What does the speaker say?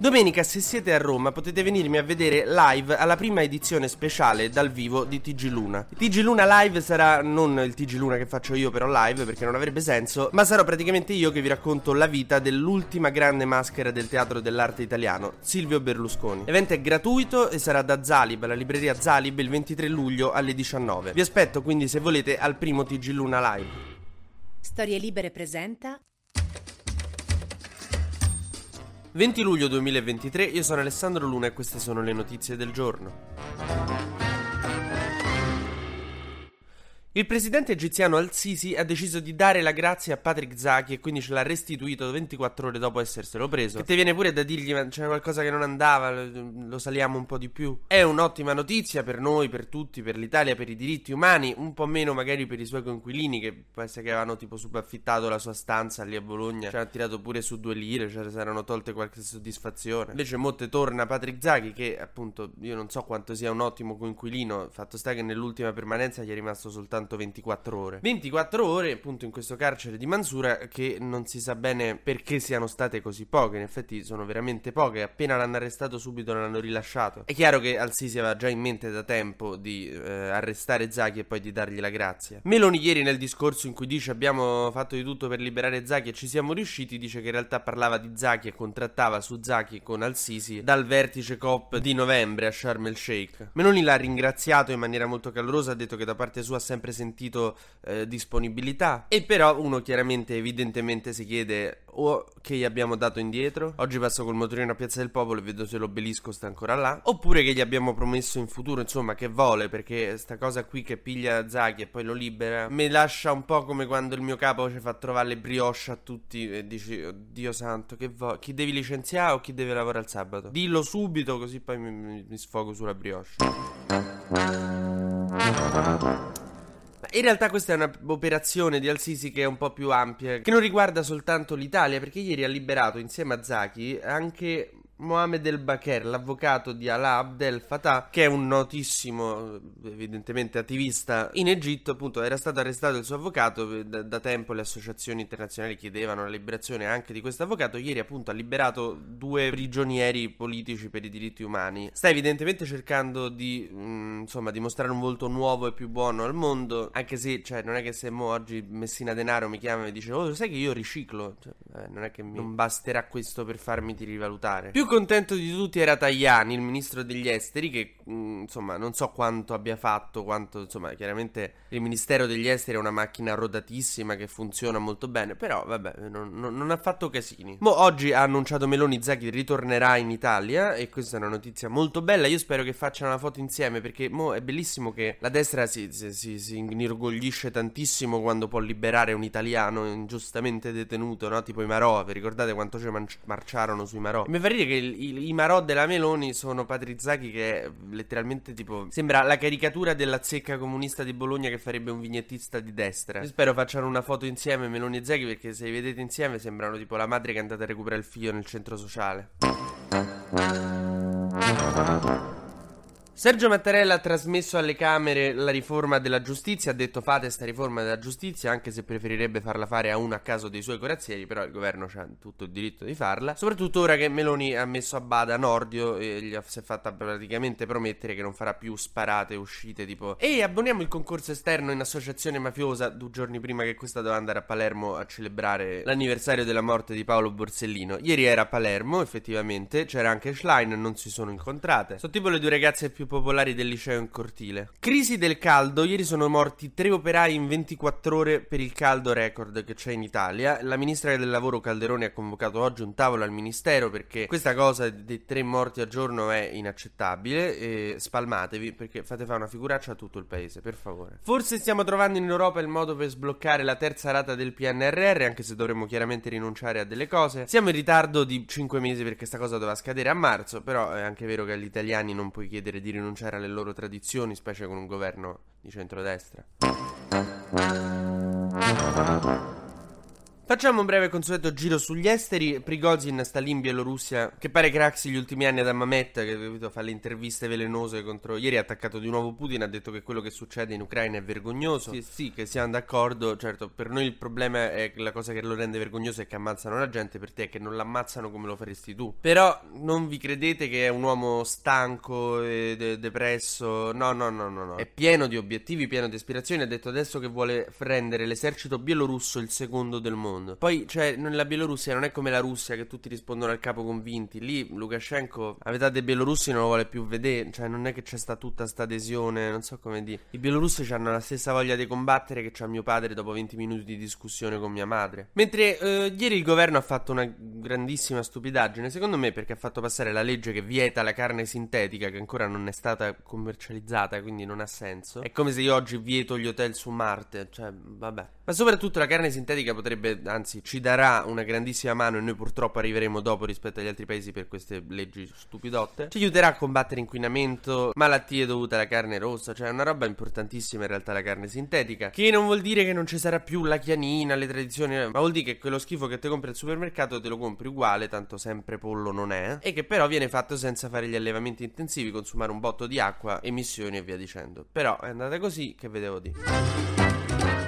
Domenica, se siete a Roma, potete venirmi a vedere live alla prima edizione speciale dal vivo di TG Luna. TG Luna live sarà non il TG Luna che faccio io però live perché non avrebbe senso, ma sarò praticamente io che vi racconto la vita dell'ultima grande maschera del teatro dell'arte italiano, Silvio Berlusconi. L'evento è gratuito e sarà da Zalib, la libreria Zalib, il 23 luglio alle 19. Vi aspetto quindi se volete al primo TG Luna live. Storie Libere presenta 20 luglio 2023, io sono Alessandro Luna e queste sono le notizie del giorno. Il presidente egiziano Al-Sisi ha deciso di dare la grazia a Patrick Zaki e quindi ce l'ha restituito 24 ore dopo esserselo preso. Che ti viene pure da dirgli ma c'era qualcosa che non andava, lo saliamo un po' di più. È un'ottima notizia per noi, per tutti, per l'Italia, per i diritti umani, un po' meno magari per i suoi coinquilini che può essere che avevano tipo subaffittato la sua stanza lì a Bologna, ci hanno tirato pure su due lire, cioè si erano tolte qualche soddisfazione. Invece molte torna Patrick Zaki che appunto io non so quanto sia un ottimo coinquilino, fatto sta che nell'ultima permanenza gli è rimasto soltanto soltanto 24 ore. 24 ore, appunto, in questo carcere di Mansura che non si sa bene perché siano state così poche. In effetti sono veramente poche. Appena l'hanno arrestato, subito l'hanno rilasciato. È chiaro che Al-Sisi aveva già in mente da tempo di eh, arrestare Zaki e poi di dargli la grazia. Meloni ieri nel discorso in cui dice abbiamo fatto di tutto per liberare Zaki e ci siamo riusciti, dice che in realtà parlava di Zaki e contrattava su Zaki con Al-Sisi dal vertice COP di novembre a Sharm el Sheikh. Meloni l'ha ringraziato in maniera molto calorosa, ha detto che da parte sua ha sempre sentito eh, disponibilità. E però uno chiaramente, evidentemente, si chiede o che gli abbiamo dato indietro. Oggi passo col motorino a Piazza del Popolo e vedo se l'obelisco sta ancora là. Oppure che gli abbiamo promesso in futuro, insomma, che vuole, perché sta cosa qui che piglia Zaki e poi lo libera, mi lascia un po' come quando il mio capo ci fa trovare le brioche a tutti e dici, Dio santo, che vuoi? Chi devi licenziare o chi deve lavorare il sabato? Dillo subito così poi mi, mi, mi sfogo sulla brioche. In realtà questa è un'operazione di Al-Sisi che è un po' più ampia, che non riguarda soltanto l'Italia, perché ieri ha liberato insieme a Zaki anche Mohamed El Baker, l'avvocato di Alaa Abdel Fattah, che è un notissimo, evidentemente attivista in Egitto, appunto era stato arrestato il suo avvocato, da, da, tempo le associazioni internazionali chiedevano la liberazione anche di questo avvocato, ieri appunto ha liberato due prigionieri politici per i diritti umani. Sta evidentemente cercando di, mh, mm, insomma, dimostrare un volto nuovo e più buono al mondo, anche se, cioè, non è che se mo oggi Messina Denaro mi chiama e mi dice, oh, sai che io riciclo, cioè, eh, non è che mi, non basterà questo per farmi rivalutare. Più contento di tutti era Tajani, il ministro degli esteri, che mh, mm, insomma non so quanto abbia fatto, quanto insomma chiaramente il ministero degli esteri è una macchina rodatissima che funziona molto bene, però vabbè non, non, non ha fatto casini. Mo oggi ha annunciato Meloni Zaghi ritornerà in Italia e questa è una notizia molto bella, io spero che facciano una foto insieme perché mo è bellissimo che la destra si, si, si, si inorgoglisce tantissimo quando può liberare un italiano ingiustamente detenuto, no? Tipo i Marò, vi ricordate quanto ci marciarono sui Marò? E mi fa ridere che i, i Marò della Meloni sono Patrizzacchi che è letteralmente tipo sembra la caricatura della zecca comunista di Bologna che farebbe un vignettista di destra. Io spero facciano una foto insieme Meloni e Zaghi perché se li vedete insieme sembrano tipo la madre che è andata a recuperare il figlio nel centro sociale. Sergio Mattarella ha trasmesso alle Camere la riforma della giustizia, ha detto fate questa riforma della giustizia anche se preferirebbe farla fare a uno a caso dei suoi corazzieri, però il governo ha tutto il diritto di farla, soprattutto ora che Meloni ha messo a bada Nordio e gli si è fatta praticamente promettere che non farà più sparate uscite tipo ehi abboniamo il concorso esterno in associazione mafiosa due giorni prima che questa doveva andare a Palermo a celebrare l'anniversario della morte di Paolo Borsellino. Ieri era a Palermo effettivamente, c'era anche Schlein, non si sono incontrate. Sono tipo le due ragazze più popolari del liceo in cortile. Crisi del caldo, ieri sono morti tre operai in 24 ore per il caldo record che c'è in Italia. La ministra del lavoro Calderoni ha convocato oggi un tavolo al ministero perché questa cosa dei tre morti al giorno è inaccettabile e spalmatevi perché fate fare una figuraccia a tutto il paese, per favore. Forse stiamo trovando in Europa il modo per sbloccare la terza rata del PNRR, anche se dovremmo chiaramente rinunciare a delle cose. Siamo in ritardo di 5 mesi perché questa cosa doveva scadere a marzo, però è anche vero che agli italiani non puoi chiedere di rinunciare alle loro tradizioni, specie con un governo di centrodestra. Facciamo un breve consueto giro sugli esteri. Prigozhin sta lì in Bielorussia, che pare craxi gli ultimi anni ad Amamet, che capito, fa le interviste velenose contro... Ieri ha attaccato di nuovo Putin, ha detto che quello che succede in Ucraina è vergognoso. Sì, sì, che siamo d'accordo. Certo, per noi il problema è che la cosa che lo rende vergognoso è che ammazzano la gente, per te è che non l'ammazzano come lo faresti tu. Però non vi credete che è un uomo stanco e de- depresso. No, no, no, no, no. È pieno di obiettivi, pieno di aspirazioni. Ha detto adesso che vuole rendere l'esercito bielorusso il secondo del mondo mondo. Poi, cioè, nella Bielorussia non è come la Russia che tutti rispondono al capo convinti. Lì Lukashenko, a metà dei bielorussi non lo vuole più vedere. Cioè, non è che c'è sta tutta sta adesione, non so come dire. I bielorussi hanno la stessa voglia di combattere che c'ha mio padre dopo 20 minuti di discussione con mia madre. Mentre eh, ieri il governo ha fatto una grandissima stupidaggine, secondo me, perché ha fatto passare la legge che vieta la carne sintetica, che ancora non è stata commercializzata, quindi non ha senso. È come se io oggi vieto gli hotel su Marte. Cioè, vabbè. Ma soprattutto la carne sintetica potrebbe anzi ci darà una grandissima mano e noi purtroppo arriveremo dopo rispetto agli altri paesi per queste leggi stupidotte. Ci aiuterà a combattere inquinamento, malattie dovute alla carne rossa, cioè una roba importantissima in realtà la carne sintetica, che non vuol dire che non ci sarà più la chianina, le tradizioni, ma vuol dire che quello schifo che ti compri al supermercato te lo compri uguale, tanto sempre pollo non è, e che però viene fatto senza fare gli allevamenti intensivi, consumare un botto di acqua, emissioni e via dicendo. Però è andata così che vedevo dire.